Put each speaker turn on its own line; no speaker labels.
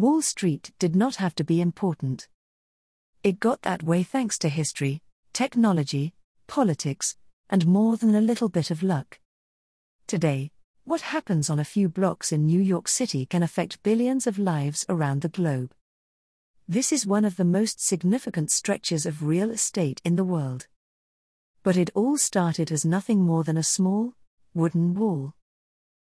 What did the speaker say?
Wall Street did not have to be important. It got that way thanks to history, technology, politics, and more than a little bit of luck. Today, what happens on a few blocks in New York City can affect billions of lives around the globe. This is one of the most significant stretches of real estate in the world. But it all started as nothing more than a small, wooden wall.